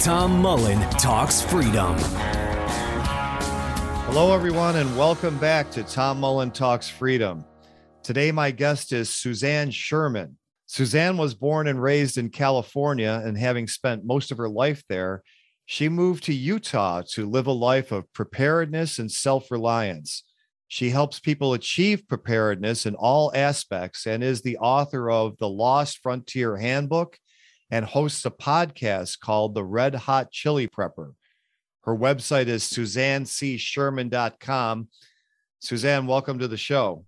Tom Mullen Talks Freedom. Hello, everyone, and welcome back to Tom Mullen Talks Freedom. Today, my guest is Suzanne Sherman. Suzanne was born and raised in California, and having spent most of her life there, she moved to Utah to live a life of preparedness and self reliance. She helps people achieve preparedness in all aspects and is the author of The Lost Frontier Handbook and hosts a podcast called The Red Hot Chilly Prepper. Her website is suzannecsherman.com. Suzanne, welcome to the show.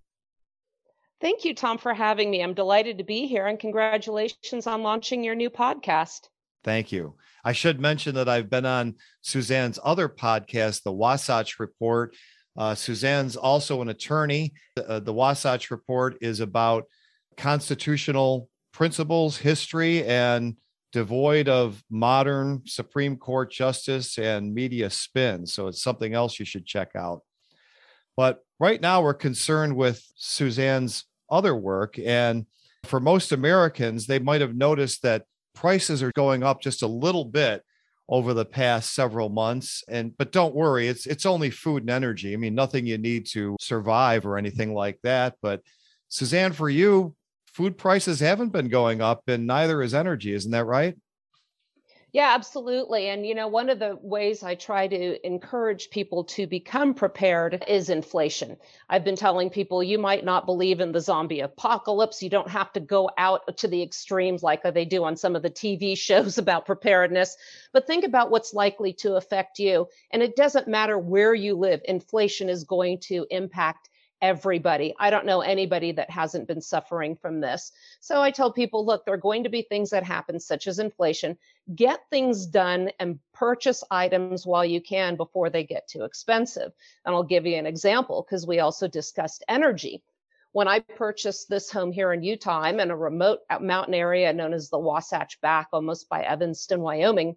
Thank you, Tom, for having me. I'm delighted to be here and congratulations on launching your new podcast. Thank you. I should mention that I've been on Suzanne's other podcast, The Wasatch Report. Uh, Suzanne's also an attorney. Uh, the Wasatch Report is about constitutional principles, history, and devoid of modern Supreme Court justice and media spin. So it's something else you should check out. But right now, we're concerned with Suzanne's other work. And for most Americans, they might have noticed that prices are going up just a little bit over the past several months and but don't worry it's it's only food and energy i mean nothing you need to survive or anything like that but suzanne for you food prices haven't been going up and neither is energy. Isn't that right? Yeah, absolutely. And, you know, one of the ways I try to encourage people to become prepared is inflation. I've been telling people you might not believe in the zombie apocalypse. You don't have to go out to the extremes like they do on some of the TV shows about preparedness, but think about what's likely to affect you. And it doesn't matter where you live, inflation is going to impact everybody. I don't know anybody that hasn't been suffering from this. So I tell people, look, there are going to be things that happen, such as inflation. Get things done and purchase items while you can before they get too expensive. And I'll give you an example because we also discussed energy. When I purchased this home here in Utah, I'm in a remote uh, mountain area known as the Wasatch Back, almost by Evanston, Wyoming.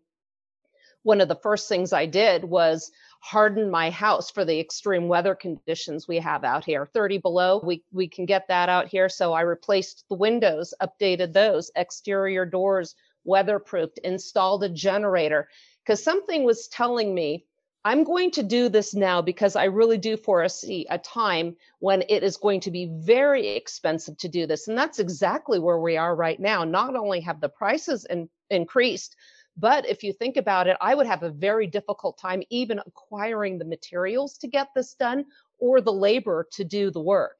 One of the first things I did was harden my house for the extreme weather conditions we have out here. 30 below we we can get that out here. So i replaced the windows updated those exterior doors weatherproofed installed a generator. Because something was telling me i'm going to do this now because i really do foresee a time when it is going to be very expensive to do this. And that's exactly where we are right now. Not only have the prices in, increased but if you think about it, I would have a very difficult time even acquiring the materials to get this done or the labor to do the work.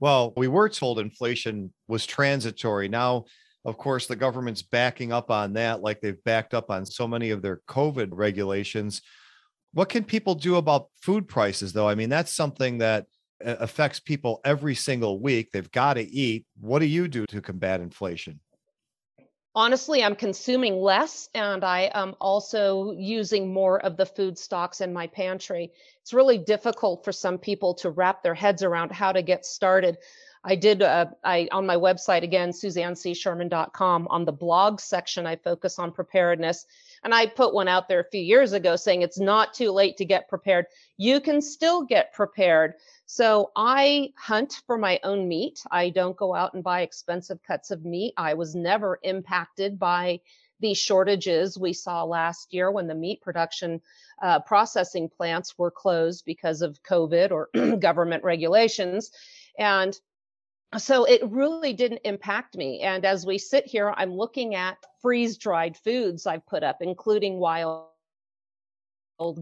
Well, we were told inflation was transitory. Now, of course, the government's backing up on that, like they've backed up on so many of their COVID regulations. What can people do about food prices, though? I mean, that's something that uh, affects people every single week. They've got to eat. What do you do to combat inflation? Honestly, I'm consuming less and I am also using more of the food stocks in my pantry. It's really difficult for some people to wrap their heads around how to get started. I did uh, I on my website again, SuzanneCSherman.com. On the blog section, I focus on preparedness. And I put one out there a few years ago saying it's not too late to get prepared. You can still get prepared. So I hunt for my own meat. I don't go out and buy expensive cuts of meat. I was never impacted by the shortages we saw last year when the meat production uh, processing plants were closed because of COVID or government regulations. And so it really didn't impact me. And as we sit here, I'm looking at freeze dried foods I've put up, including wild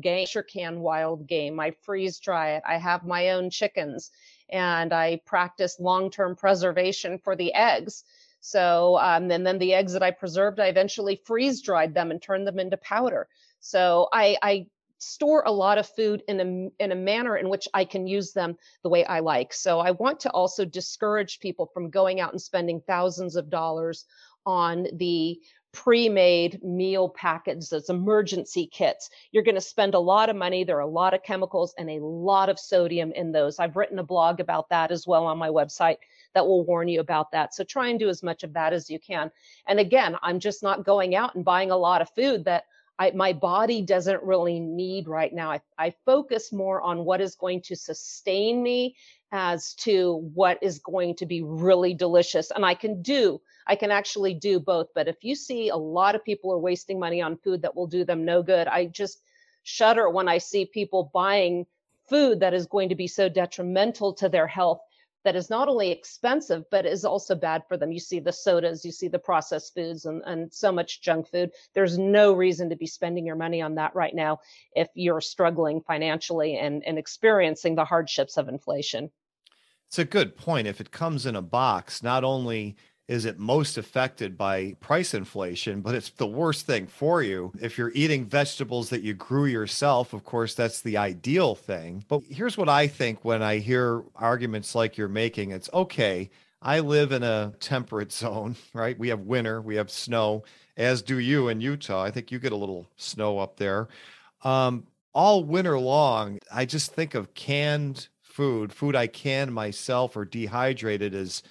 game, sure can wild game. I freeze dry it. I have my own chickens and I practice long term preservation for the eggs. So, um, and then the eggs that I preserved, I eventually freeze dried them and turned them into powder. So I, I store a lot of food in a in a manner in which I can use them the way I like. So I want to also discourage people from going out and spending thousands of dollars on the pre-made meal packets, those emergency kits. You're going to spend a lot of money. There are a lot of chemicals and a lot of sodium in those. I've written a blog about that as well on my website that will warn you about that. So try and do as much of that as you can. And again, I'm just not going out and buying a lot of food that I, my body doesn't really need right now. I, I focus more on what is going to sustain me as to what is going to be really delicious. And I can do, I can actually do both. But if you see a lot of people are wasting money on food that will do them no good, I just shudder when I see people buying food that is going to be so detrimental to their health that is not only expensive but is also bad for them. You see the sodas, you see the processed foods, and, and so much junk food. There's no reason to be spending your money on that right now if you're struggling financially and, and experiencing the hardships of inflation. It's a good point. If it comes in a box, not only is it most affected by price inflation, but it's the worst thing for you. If you're eating vegetables that you grew yourself, of course, that's the ideal thing. But here's what I think when I hear arguments like you're making it's okay, I live in a temperate zone, right? We have winter, we have snow, as do you in Utah. I think you get a little snow up there. Um, all winter long, I just think of canned food, food I can myself or dehydrated as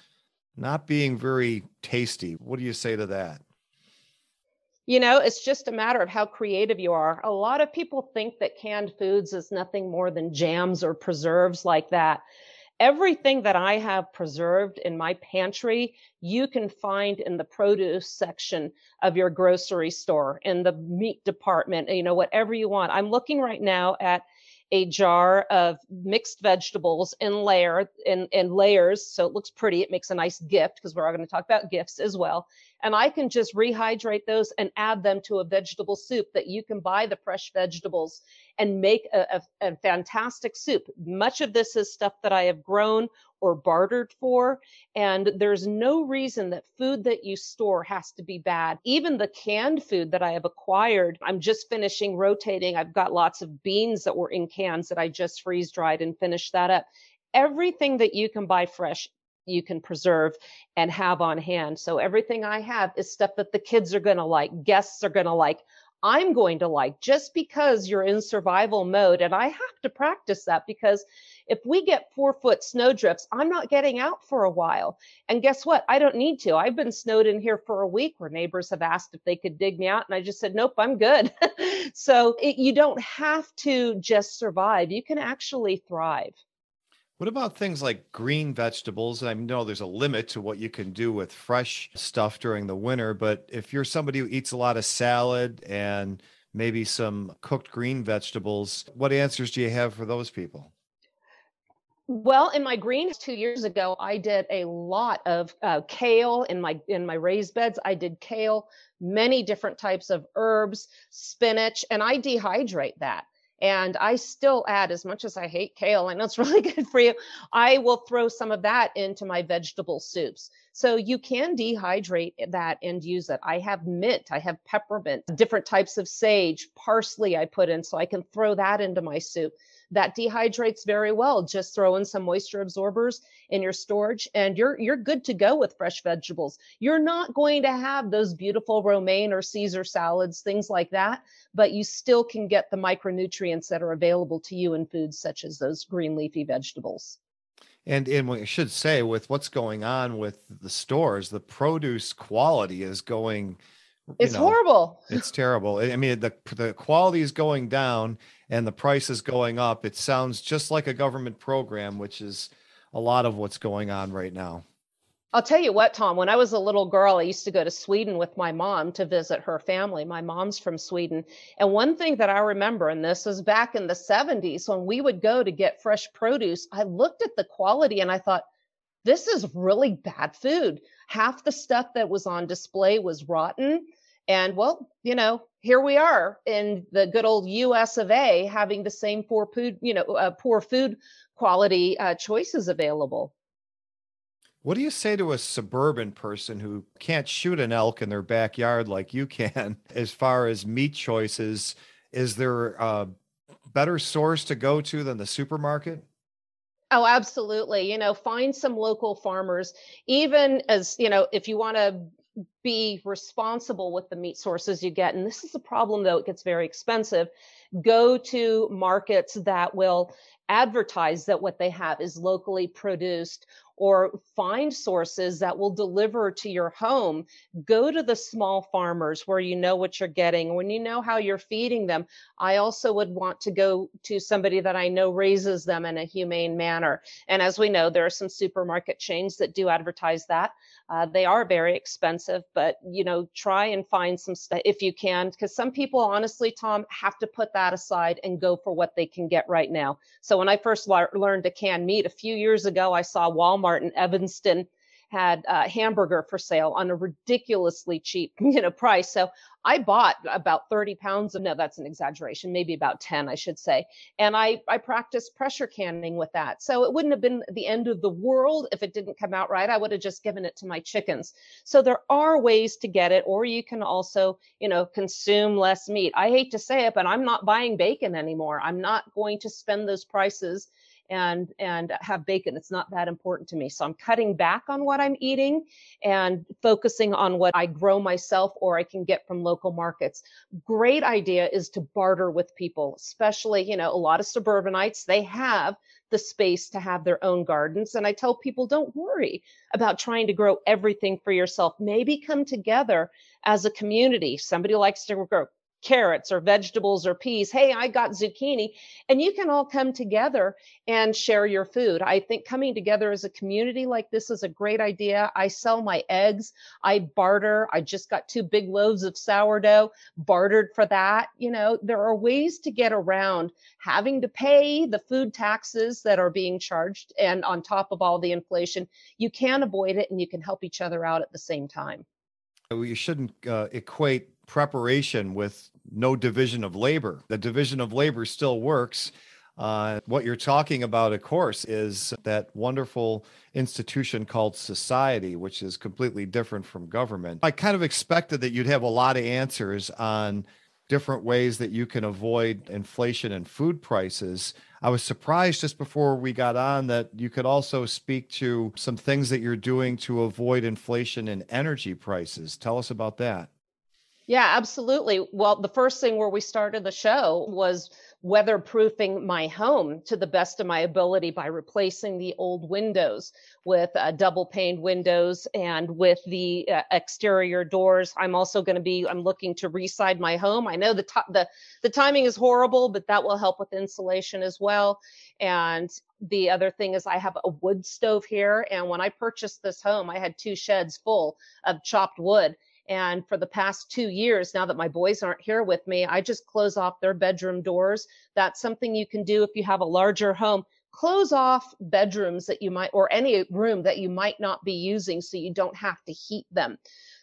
not being very tasty. What do you say to that? You know, it's just a matter of how creative you are. A lot of people think that canned foods is nothing more than jams or preserves like that. Everything that I have preserved in my pantry, you can find in the produce section of your grocery store, in the meat department, you know, whatever you want. I'm looking right now at a jar of mixed vegetables in layer in, in layers so it looks pretty. It makes a nice gift because we're all going to talk about gifts as well. And i can just rehydrate those and add them to a vegetable soup that you can buy the fresh vegetables and make a, a, a fantastic soup. Much of this is stuff that i have grown or bartered for. And there's no reason that food that you store has to be bad. Even the canned food that I have acquired, I'm just finishing rotating. I've got lots of beans that were in cans that I just freeze dried and finished that up. Everything that you can buy fresh, you can preserve and have on hand. So everything I have is stuff that the kids are going to like, guests are going to like. I'm going to like just because you're in survival mode. And I have to practice that because if we get four foot snow drifts, I'm not getting out for a while. And guess what? I don't need to. I've been snowed in here for a week where neighbors have asked if they could dig me out. And I just said, nope, I'm good. so it, you don't have to just survive, you can actually thrive. What about things like green vegetables? I know there's a limit to what you can do with fresh stuff during the winter, but if you're somebody who eats a lot of salad and maybe some cooked green vegetables, what answers do you have for those people? Well, in my greens two years ago, I did a lot of uh, kale in my in my raised beds. I did kale, many different types of herbs, spinach, and I dehydrate that. And I still add, as much as I hate kale, I know it's really good for you. I will throw some of that into my vegetable soups. So you can dehydrate that and use it. I have mint, I have peppermint, different types of sage, parsley I put in, so I can throw that into my soup that dehydrates very well. Just throw in some moisture absorbers in your storage and you're you're good to go with fresh vegetables. You're not going to have those beautiful romaine or Caesar salads, things like that, but you still can get the micronutrients that are available to you in foods such as those green leafy vegetables. And and we should say with what's going on with the stores, the produce quality is going It's know, horrible. It's terrible. I mean, the the quality is going down and the price is going up. It sounds just like a government program, which is a lot of what's going on right now. I'll tell you what, Tom, when I was a little girl, I used to go to Sweden with my mom to visit her family. My mom's from Sweden. And one thing that I remember, and this is back in the 70s, when we would go to get fresh produce, I looked at the quality and I thought, this is really bad food. Half the stuff that was on display was rotten. And well, you know, here we are in the good old US of A having the same poor food, you know, uh, poor food quality uh, choices available. What do you say to a suburban person who can't shoot an elk in their backyard like you can as far as meat choices? Is there a better source to go to than the supermarket? Oh, absolutely. You know, find some local farmers, even as, you know, if you want to be responsible with the meat sources you get. And this is a problem, though, it gets very expensive. Go to markets that will advertise that what they have is locally produced or find sources that will deliver to your home. Go to the small farmers where you know what you're getting, when you know how you're feeding them. I also would want to go to somebody that I know raises them in a humane manner. And as we know, there are some supermarket chains that do advertise that. Uh, they are very expensive, but you know, try and find some stuff if you can, because some people, honestly, Tom, have to put that aside and go for what they can get right now. So when I first la- learned to can meat a few years ago, I saw Walmart in Evanston had a hamburger for sale on a ridiculously cheap you know price. So i bought about 30 pounds of no that's an exaggeration maybe about 10 i should say. And i i practiced pressure canning with that. So it wouldn't have been the end of the world if it didn't come out right. I would have just given it to my chickens. So there are ways to get it or you can also you know consume less meat. I hate to say it but i'm not buying bacon anymore. I'm not going to spend those prices and and have bacon it's not that important to me. So i'm cutting back on what i'm eating and focusing on what i grow myself or i can get from local markets. Great idea is to barter with people especially you know a lot of suburbanites they have the space to have their own gardens. And i tell people don't worry about trying to grow everything for yourself. Maybe come together as a community. Somebody likes to grow carrots or vegetables or peas. Hey, I got zucchini. And you can all come together and share your food. I think coming together as a community like this is a great idea. I sell my eggs, I barter. I just got two big loaves of sourdough, bartered for that. You know, there are ways to get around having to pay the food taxes that are being charged. And on top of all the inflation, you can avoid it and you can help each other out at the same time. You shouldn't uh, equate preparation with no division of labor. The division of labor still works. Uh, what you're talking about, of course, is that wonderful institution called society, which is completely different from government. I kind of expected that you'd have a lot of answers on different ways that you can avoid inflation and food prices. I was surprised just before we got on that you could also speak to some things that you're doing to avoid inflation and energy prices. Tell us about that. Yeah, absolutely. Well, the first thing where we started the show was weatherproofing my home to the best of my ability by replacing the old windows with uh, double paned windows and with the uh, exterior doors. I'm also going to be I'm looking to reside my home. I know the to- the the timing is horrible, but that will help with insulation as well. And the other thing is I have a wood stove here and when I purchased this home, I had two sheds full of chopped wood and for the past two years, now that my boys aren't here with me, I just close off their bedroom doors. That's something you can do if you have a larger home. Close off bedrooms that you might, or any room that you might not be using so you don't have to heat them.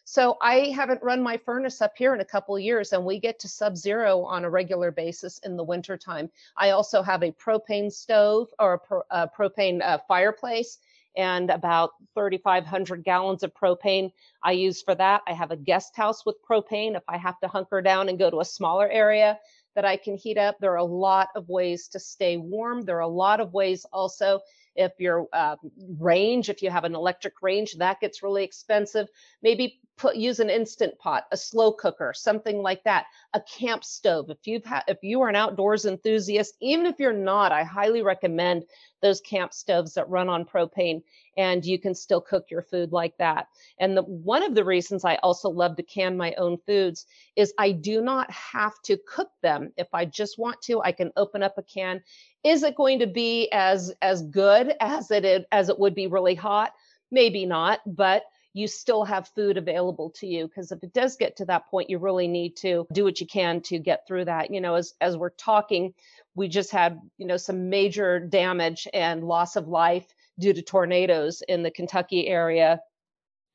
So I haven't run my furnace up here in a couple years and we get to sub zero on a regular basis in the wintertime. I also have a propane stove or a, pro, a propane uh, fireplace and about 3,500 gallons of propane I use for that. I have a guest house with propane if I have to hunker down and go to a smaller area that I can heat up. There are a lot of ways to stay warm. There are a lot of ways also If your uh, range, if you have an electric range, that gets really expensive. Maybe put use an instant pot, a slow cooker, something like that. A camp stove. If you've had, if you are an outdoors enthusiast, even if you're not, I highly recommend those camp stoves that run on propane and you can still cook your food like that. And the, one of the reasons I also love to can my own foods is I do not have to cook them. If I just want to, I can open up a can. Is it going to be as as good as it as it would be really hot? Maybe not, but you still have food available to you because if it does get to that point you really need to do what you can to get through that. You know as as we're talking we just had you know some major damage and loss of life due to tornadoes in the Kentucky area.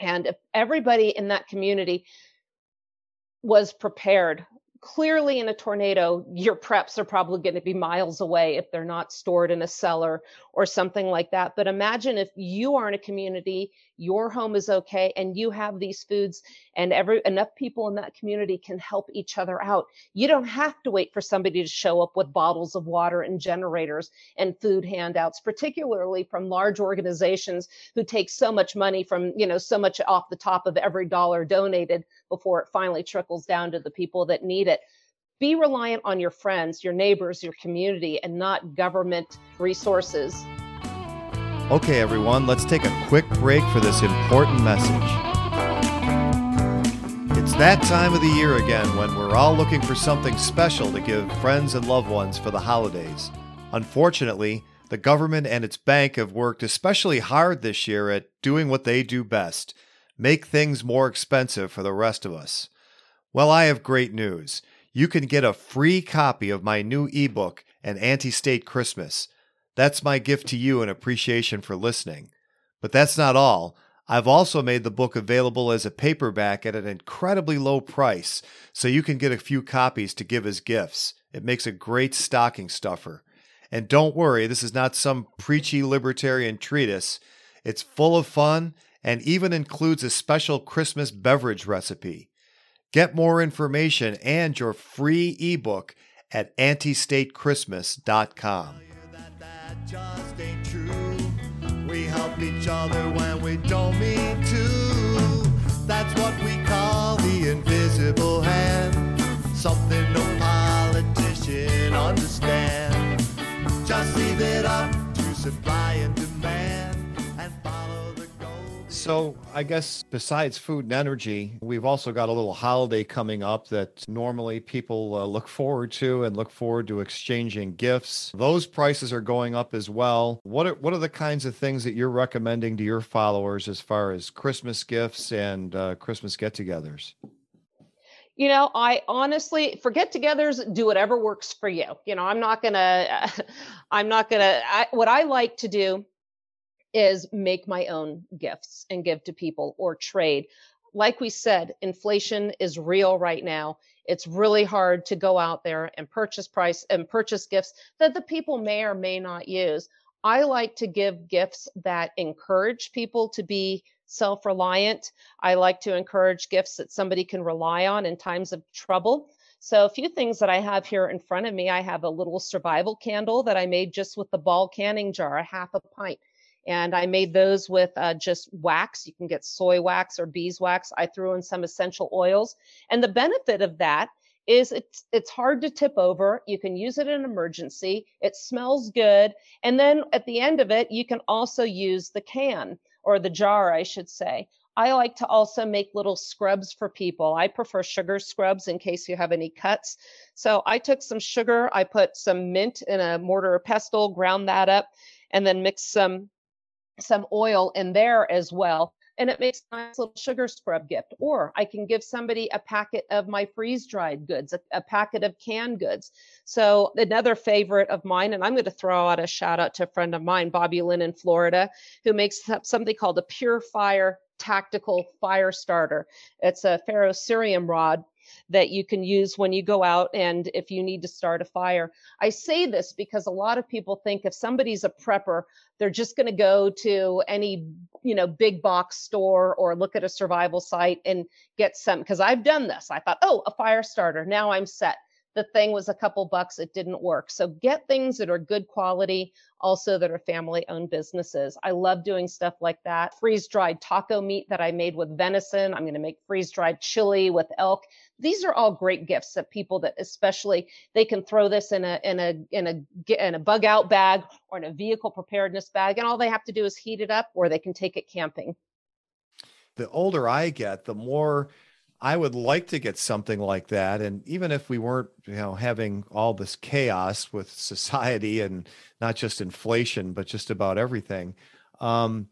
And if everybody in that community was prepared clearly in a tornado, your preps are probably going to be miles away if they're not stored in a cellar or something like that. But imagine if you are in a community, your home is okay, and you have these foods, and every enough people in that community can help each other out. You don't have to wait for somebody to show up with bottles of water and generators and food handouts, particularly from large organizations who take so much money from, you know, so much off the top of every dollar donated before it finally trickles down to the people that need it. Be reliant on your friends, your neighbors, your community, and not government resources. Okay, everyone, let's take a quick break for this important message. It's that time of the year again when we're all looking for something special to give friends and loved ones for the holidays. Unfortunately, the government and its bank have worked especially hard this year at doing what they do best make things more expensive for the rest of us. Well, I have great news. You can get a free copy of my new ebook, An Anti State Christmas. That's my gift to you in appreciation for listening. But that's not all. I've also made the book available as a paperback at an incredibly low price, so you can get a few copies to give as gifts. It makes a great stocking stuffer. And don't worry, this is not some preachy libertarian treatise. It's full of fun and even includes a special Christmas beverage recipe. Get more information and your free ebook at antistatechristmas.com. We help each other when we don't mean to. That's what we call the invisible hand. Something no politician understands. Just leave it up to supply and. So, I guess besides food and energy, we've also got a little holiday coming up that normally people uh, look forward to and look forward to exchanging gifts. Those prices are going up as well. What are, what are the kinds of things that you're recommending to your followers as far as Christmas gifts and uh, Christmas get togethers? you know i honestly for get-togethers do whatever works for you you know i'm not gonna i'm not gonna I, what i like to do is make my own gifts and give to people or trade. Like we said, inflation is real right now. It's really hard to go out there and purchase price and purchase gifts that the people may or may not use. I like to give gifts that encourage people to be self reliant. I like to encourage gifts that somebody can rely on in times of trouble. So, a few things that I have here in front of me I have a little survival candle that I made just with the ball canning jar, a half a pint. And I made those with uh, just wax. You can get soy wax or beeswax. I threw in some essential oils. And the benefit of that is it's it's hard to tip over. You can use it in an emergency. It smells good. And then at the end of it, you can also use the can or the jar, I should say. I like to also make little scrubs for people. I prefer sugar scrubs in case you have any cuts. So I took some sugar, I put some mint in a mortar or pestle, ground that up, and then mixed some some oil in there as well. And it makes a nice little sugar scrub gift. Or I can give somebody a packet of my freeze dried goods, a, a, packet of canned goods. So, another favorite of mine, and I'm going to throw out a shout out to a friend of mine, Bobby Lynn in Florida, who makes something called a Pure Fire Tactical Fire Starter. It's a ferrocerium rod that you can use when you go out and if you need to start a fire. I say this because a lot of people think if somebody's a prepper, they're just going to go to any, you know, big box store or look at a survival site and get some because I've done this. I thought, "Oh, a fire starter. Now I'm set." the thing was a couple bucks, it didn't work. So get things that are good quality, also that are family owned businesses. I love doing stuff like that. Freeze dried taco meat that I made with venison. I'm going to make freeze dried chili with elk. These are all great gifts that people that especially they can throw this in a in a in a in a bug out bag or in a vehicle preparedness bag and all they have to do is heat it up or they can take it camping. The older I get, the more I would like to get something like that. And even if we weren't, you know, having all this chaos with society and not just inflation, but just about everything, um,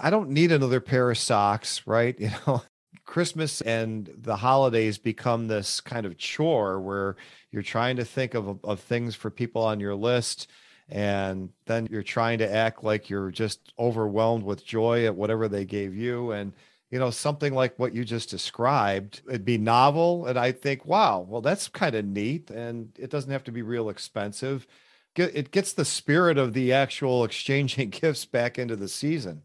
I don't need another pair of socks, right? You know, Christmas and the holidays become this kind of chore where you're trying to think of, of things for people on your list. And then you're trying to act like you're just overwhelmed with joy at whatever they gave you. And you know, something like what you just described, it'd be novel. And I think, wow, well, that's kind of neat. And it doesn't have to be real expensive. It gets the spirit of the actual exchanging gifts back into the season.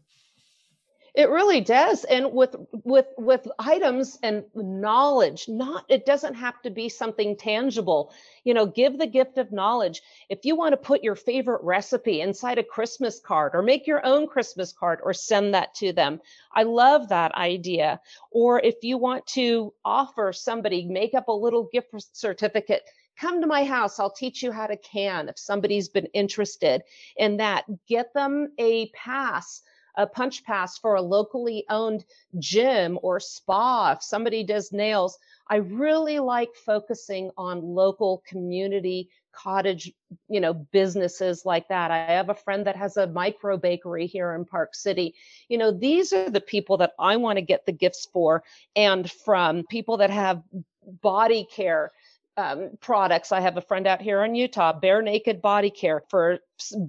It really does. And with with with items and knowledge, not it doesn't have to be something tangible. You know, give the gift of knowledge. If you want to put your favorite recipe inside a Christmas card or make your own Christmas card or send that to them. I love that idea. Or if you want to offer somebody make up a little gift certificate come to my house. I'll teach you how to can if somebody's been interested in that. Get them a pass a punch pass for a locally owned gym or spa, if somebody does nails, I really like focusing on local community cottage, you know, businesses like that. I have a friend that has a micro bakery here in Park City. You know, these are the people that I want to get the gifts for and from people that have body care um, products. I have a friend out here in Utah, bare naked body care for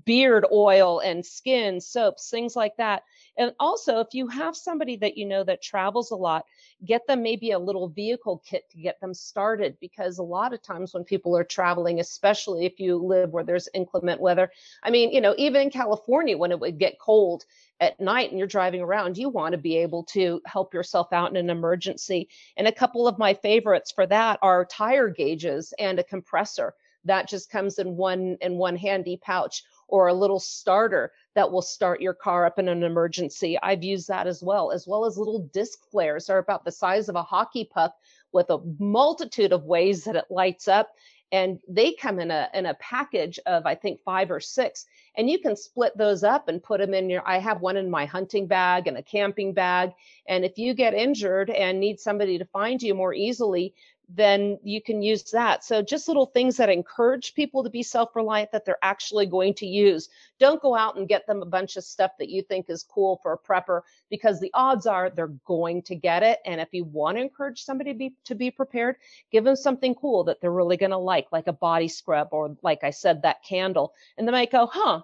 beard oil and skin soaps, things like that. And also, if you have somebody that you know that travels a lot, get them maybe a little vehicle kit to get them started. Because a lot of times when people are traveling, especially if you live where there's inclement weather, I mean, you know, even in California when it would get cold, at night and you're driving around, you want to be able to help yourself out in an emergency. And a couple of my favorites for that are tire gauges and a compressor that just comes in one in one handy pouch or a little starter that will start your car up in an emergency. I've used that as well, as well as little disc flares. They're about the size of a hockey puck with a multitude of ways that it lights up and they come in a in a package of i think five or six and you can split those up and put them in your i have one in my hunting bag and a camping bag and if you get injured and need somebody to find you more easily then you can use that. So just little things that encourage people to be self-reliant that they're actually going to use. Don't go out and get them a bunch of stuff that you think is cool for a prepper because the odds are they're going to get it. And if you want to encourage somebody to be, to be prepared, give them something cool that they're really going to like, like a body scrub or like I said, that candle. And they might go, huh,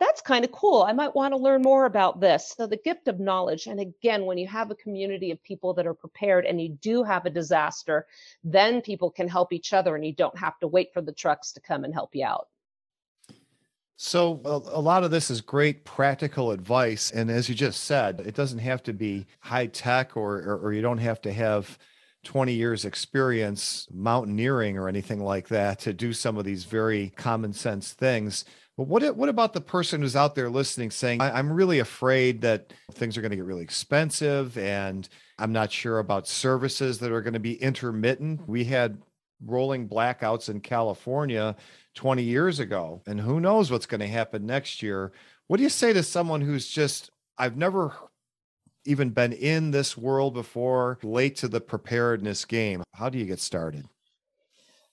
that's kind of cool. I might want to learn more about this. So, the gift of knowledge. And again, when you have a community of people that are prepared and you do have a disaster, then people can help each other and you don't have to wait for the trucks to come and help you out. So, a, lot of this is great practical advice. And as you just said, it doesn't have to be high tech or, or, or you don't have to have 20 years experience mountaineering or anything like that to do some of these very common sense things but what what about the person who's out there listening saying, I'm really afraid that things are going to get really expensive and I'm not sure about services that are going to be intermittent. We had rolling blackouts in California 20 years ago, and who knows what's going to happen next year. What do you say to someone who's just, I've never even been in this world before, late to the preparedness game? How do you get started?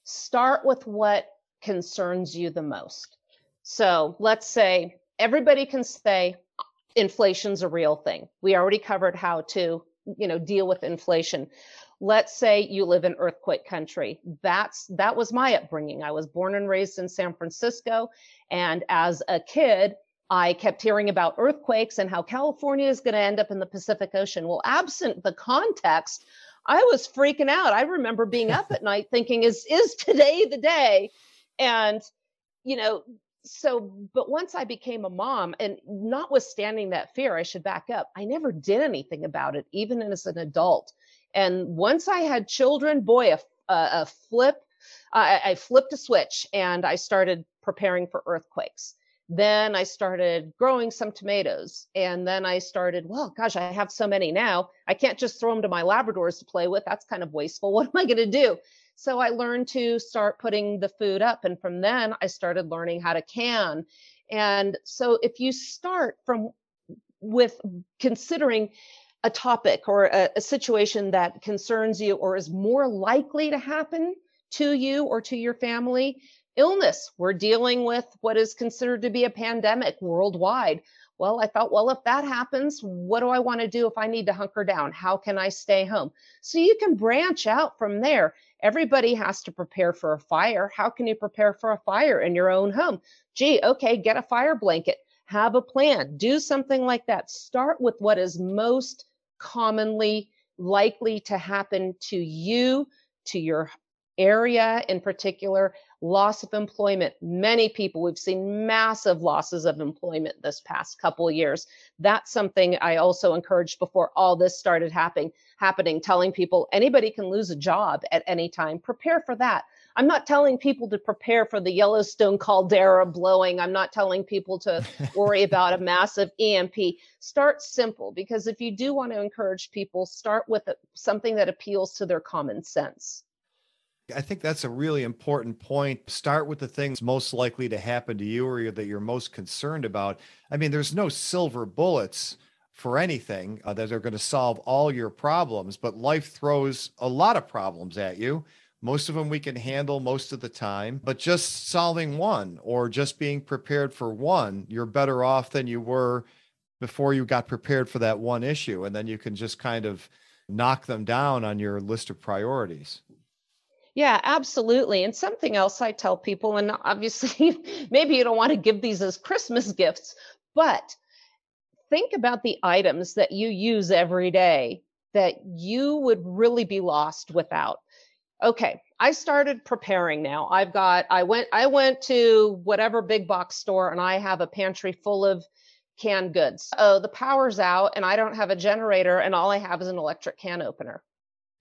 Start with what concerns you the most. So let's say everybody can say inflation's a real thing. We already covered how to, you know, deal with inflation. Let's say you live in earthquake country. That's that was my upbringing. I was born and raised in San Francisco and as a kid, I kept hearing about earthquakes and how California is going to end up in the Pacific Ocean. Well, absent the context, I was freaking out. I remember being up at night thinking, is is today the day? And you know, so but once i became a mom and notwithstanding that fear i should back up i never did anything about it even as an adult and once i had children boy a, a, flip I, I flipped a switch and I started preparing for earthquakes. Then I started growing some tomatoes. And then I started, well, gosh, I have so many now. I can't just throw them to my Labradors to play with. That's kind of wasteful. What am I going to do? So I learned to start putting the food up. And from then I started learning how to can. And so if you start from with considering a topic or a, a situation that concerns you or is more likely to happen to you or to your family, illness. We're dealing with what is considered to be a pandemic worldwide. Well, I thought, well, if that happens, what do I want to do if I need to hunker down? How can I stay home? So you can branch out from there. Everybody has to prepare for a fire. How can you prepare for a fire in your own home? Gee, okay, get a fire blanket, have a plan, do something like that. Start with what is most commonly likely to happen to you, to your area in particular, loss of employment. Many people, we've seen massive losses of employment this past couple years. That's something I also encouraged before all this started happening, happening, telling people anybody can lose a job at any time. Prepare for that. I'm not telling people to prepare for the Yellowstone caldera blowing. I'm not telling people to worry about a massive EMP. Start simple because if you do want to encourage people, start with something that appeals to their common sense. I think that's a really important point. Start with the things most likely to happen to you or that you're most concerned about. I mean, there's no silver bullets for anything uh, that are going to solve all your problems, but life throws a lot of problems at you. Most of them we can handle most of the time, but just solving one or just being prepared for one, you're better off than you were before you got prepared for that one issue. And then you can just kind of knock them down on your list of priorities. Yeah, absolutely. And something else I tell people, and obviously, maybe you don't want to give these as Christmas gifts, but think about the items that you use every day that you would really be lost without. Okay, I started preparing now. I've got I went I went to whatever big box store and I have a pantry full of canned goods. Oh, the power's out and I don't have a generator and all I have is an electric can opener.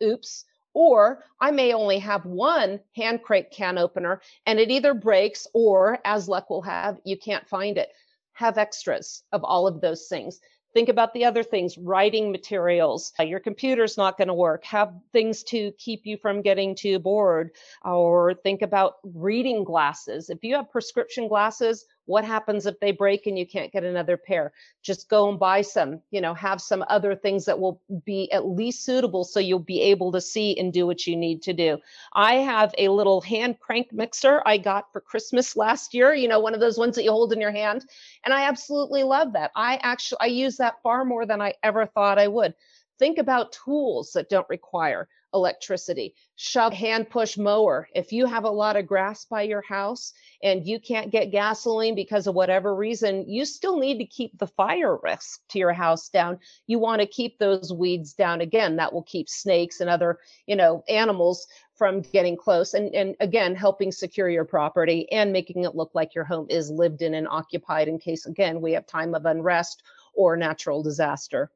Oops. Or I may only have one hand crank can opener and it either breaks or, as luck will have, you can't find it. Have extras of all of those things. Think about the other things, writing materials. Your computer's not going to work. Have things to keep you from getting too bored. Or think about reading glasses. If you have prescription glasses, what happens if they break and you can't get another pair? Just go and buy some, you know, have some other things that will be at least suitable so you'll be able to see and do what you need to do. I have a little hand crank mixer I got for Christmas last year, you know, one of those ones that you hold in your hand. And I absolutely love that. I actually, I use that far more than I ever thought I would. Think about tools that don't require electricity. Shove hand push mower. If you have a lot of grass by your house and you can't get gasoline because of whatever reason, you still need to keep the fire risk to your house down. You want to keep those weeds down again. That will keep snakes and other, you know, animals from getting close and, and again helping secure your property and making it look like your home is lived in and occupied in case again we have time of unrest or natural disaster.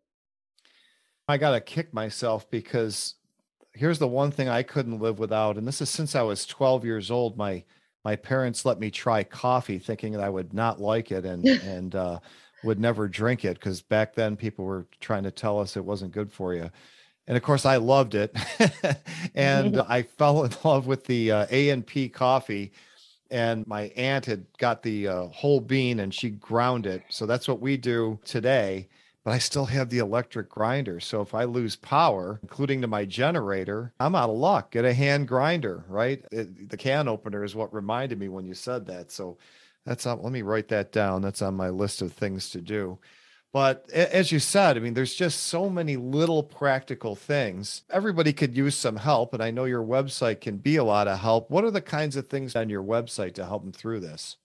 I got to kick myself because here's the one thing I couldn't live without, and this is since I was 12 years old. My my parents let me try coffee, thinking that I would not like it and and uh, would never drink it because back then people were trying to tell us it wasn't good for you. And of course, I loved it, and I fell in love with the uh, A and P coffee. And my aunt had got the uh, whole bean and she ground it. So that's what we do today but I still have the electric grinder. So if I lose power, including to my generator, I'm out of luck. Get a hand grinder, right? It, the can opener is what reminded me when you said that. So that's on, let me write that down. That's on my list of things to do. But as you said, I mean, there's just so many little practical things. Everybody could use some help, and I know your website can be a lot of help. What are the kinds of things on your website to help them through this?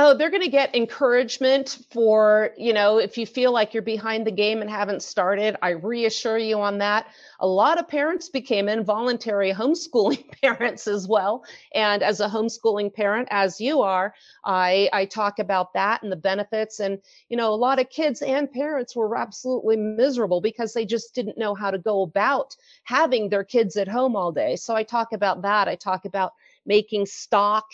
Oh, they're going to get encouragement for, you know, if you feel like you're behind the game and haven't started, I reassure you on that. A lot of parents became involuntary homeschooling parents as well. And as a homeschooling parent, as you are, I, I talk about that and the benefits. And, you know, a lot of kids and parents were absolutely miserable because they just didn't know how to go about having their kids at home all day. So I talk about that. I talk about making stock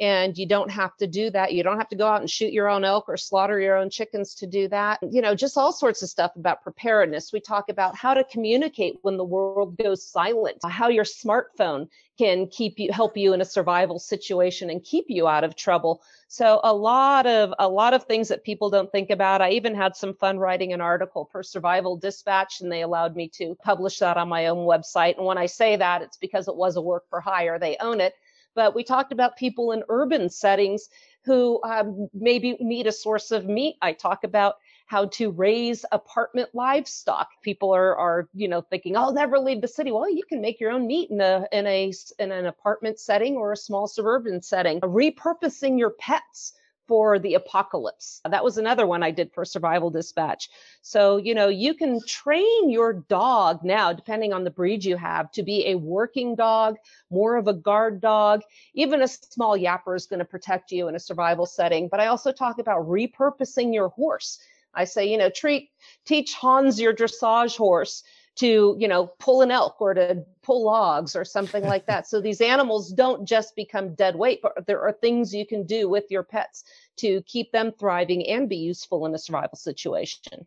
and you don't have to do that. You don't have to go out and shoot your own elk or slaughter your own chickens to do that. You know, just all sorts of stuff about preparedness. We talk about how to communicate when the world goes silent, how your smartphone can keep you help you in a survival situation and keep you out of trouble. So a lot of a lot of things that people don't think about. I even had some fun writing an article for Survival Dispatch and they allowed me to publish that on my own website. And when I say that, it's because it was a work for hire. They own it but we talked about people in urban settings who um, maybe need a source of meat. I talk about how to raise apartment livestock. People are, are, you know, thinking, I'll never leave the city. Well, you can make your own meat in a, in a, in an apartment setting or a small suburban setting. Repurposing your pets for the apocalypse. That was another one I did for Survival Dispatch. So, you know, you can train your dog now, depending on the breed you have, to be a working dog, more of a guard dog. Even a small yapper is going to protect you in a survival setting. But I also talk about repurposing your horse. I say, you know, treat, teach Hans your dressage horse to you know pull an elk or to pull logs or something like that. So these animals don't just become dead weight but there are things you can do with your pets to keep them thriving and be useful in a survival situation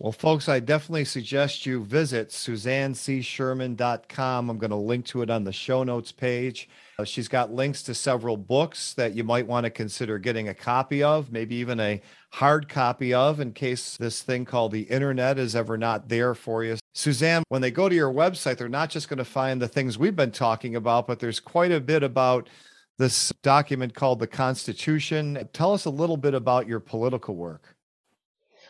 well, folks, I definitely suggest you visit SuzanneCSherman.com. I'm going to link to it on the show notes page. Uh, she's got links to several books that you might want to consider getting a copy of, maybe even a hard copy of, in case this thing called the internet is ever not there for you. Suzanne, when they go to your website, they're not just going to find the things we've been talking about, but there's quite a bit about this document called the Constitution. Tell us a little bit about your political work.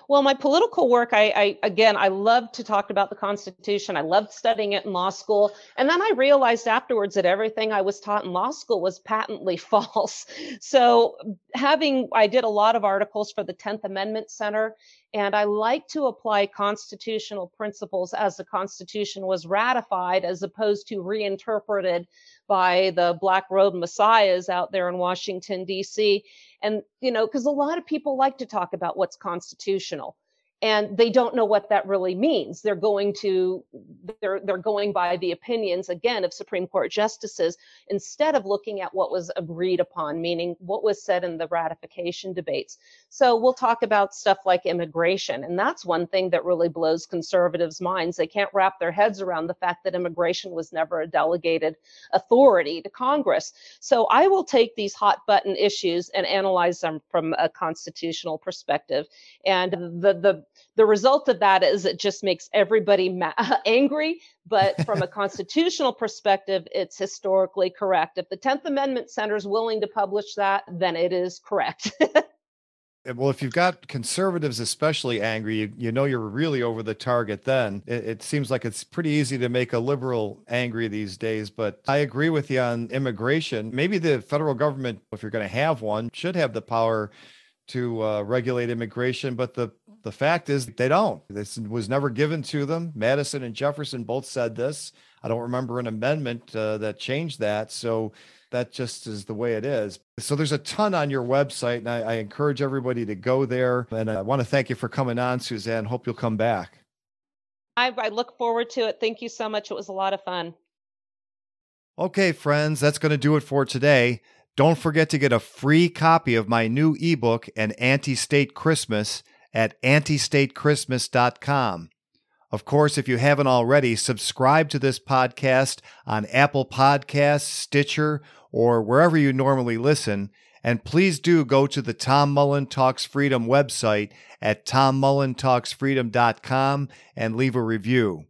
Well, my political work, I, I, again, I love to talk about the Constitution. I loved studying it in law school. And then I realized afterwards that everything I was taught in law school was patently false. So having, I did a lot of articles for the 10th Amendment Center, and I like to apply constitutional principles as the Constitution was ratified as opposed to reinterpreted by the black robe messiahs out there in Washington, D.C. And, you know, because a lot of people like to talk about what's constitutional and they don't know what that really means. They're going to they're they're going by the opinions again of supreme court justices instead of looking at what was agreed upon meaning what was said in the ratification debates. So we'll talk about stuff like immigration and that's one thing that really blows conservatives minds. They can't wrap their heads around the fact that immigration was never a delegated authority to congress. So i will take these hot button issues and analyze them from a constitutional perspective. And the the the result of that is it just makes everybody ma- angry. But from a constitutional perspective, it's historically correct. If the 10th Amendment Center is willing to publish that, then it is correct. well, if you've got conservatives especially angry, you, you know you're really over the target then. It, it, seems like it's pretty easy to make a liberal angry these days, but I agree with you on immigration. Maybe the federal government, if you're going to have one, should have the power to uh, regulate immigration, but the the fact is they don't. This was never given to them. Madison and Jefferson both said this. I don't remember an amendment uh, that changed that. So that just is the way it is. So there's a ton on your website, and I, I encourage everybody to go there. And I want to thank you for coming on, Suzanne. Hope you'll come back. I, I look forward to it. Thank you so much. It was a lot of fun. Okay, friends, that's going to do it for today. Don't forget to get a free copy of my new ebook, An Anti State Christmas, at antistatechristmas.com. Of course, if you haven't already, subscribe to this podcast on Apple Podcasts, Stitcher, or wherever you normally listen. And please do go to the Tom Mullen Talks Freedom website at tommullentalksfreedom.com and leave a review.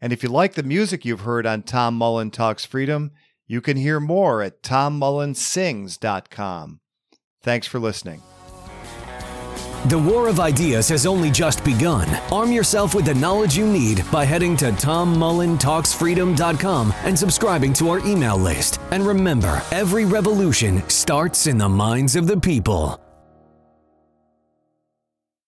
And if you like the music you've heard on Tom Mullen Talks Freedom, you can hear more at tommullensings.com. Thanks for listening. The war of ideas has only just begun. Arm yourself with the knowledge you need by heading to tommullentalksfreedom.com and subscribing to our email list. And remember, every revolution starts in the minds of the people.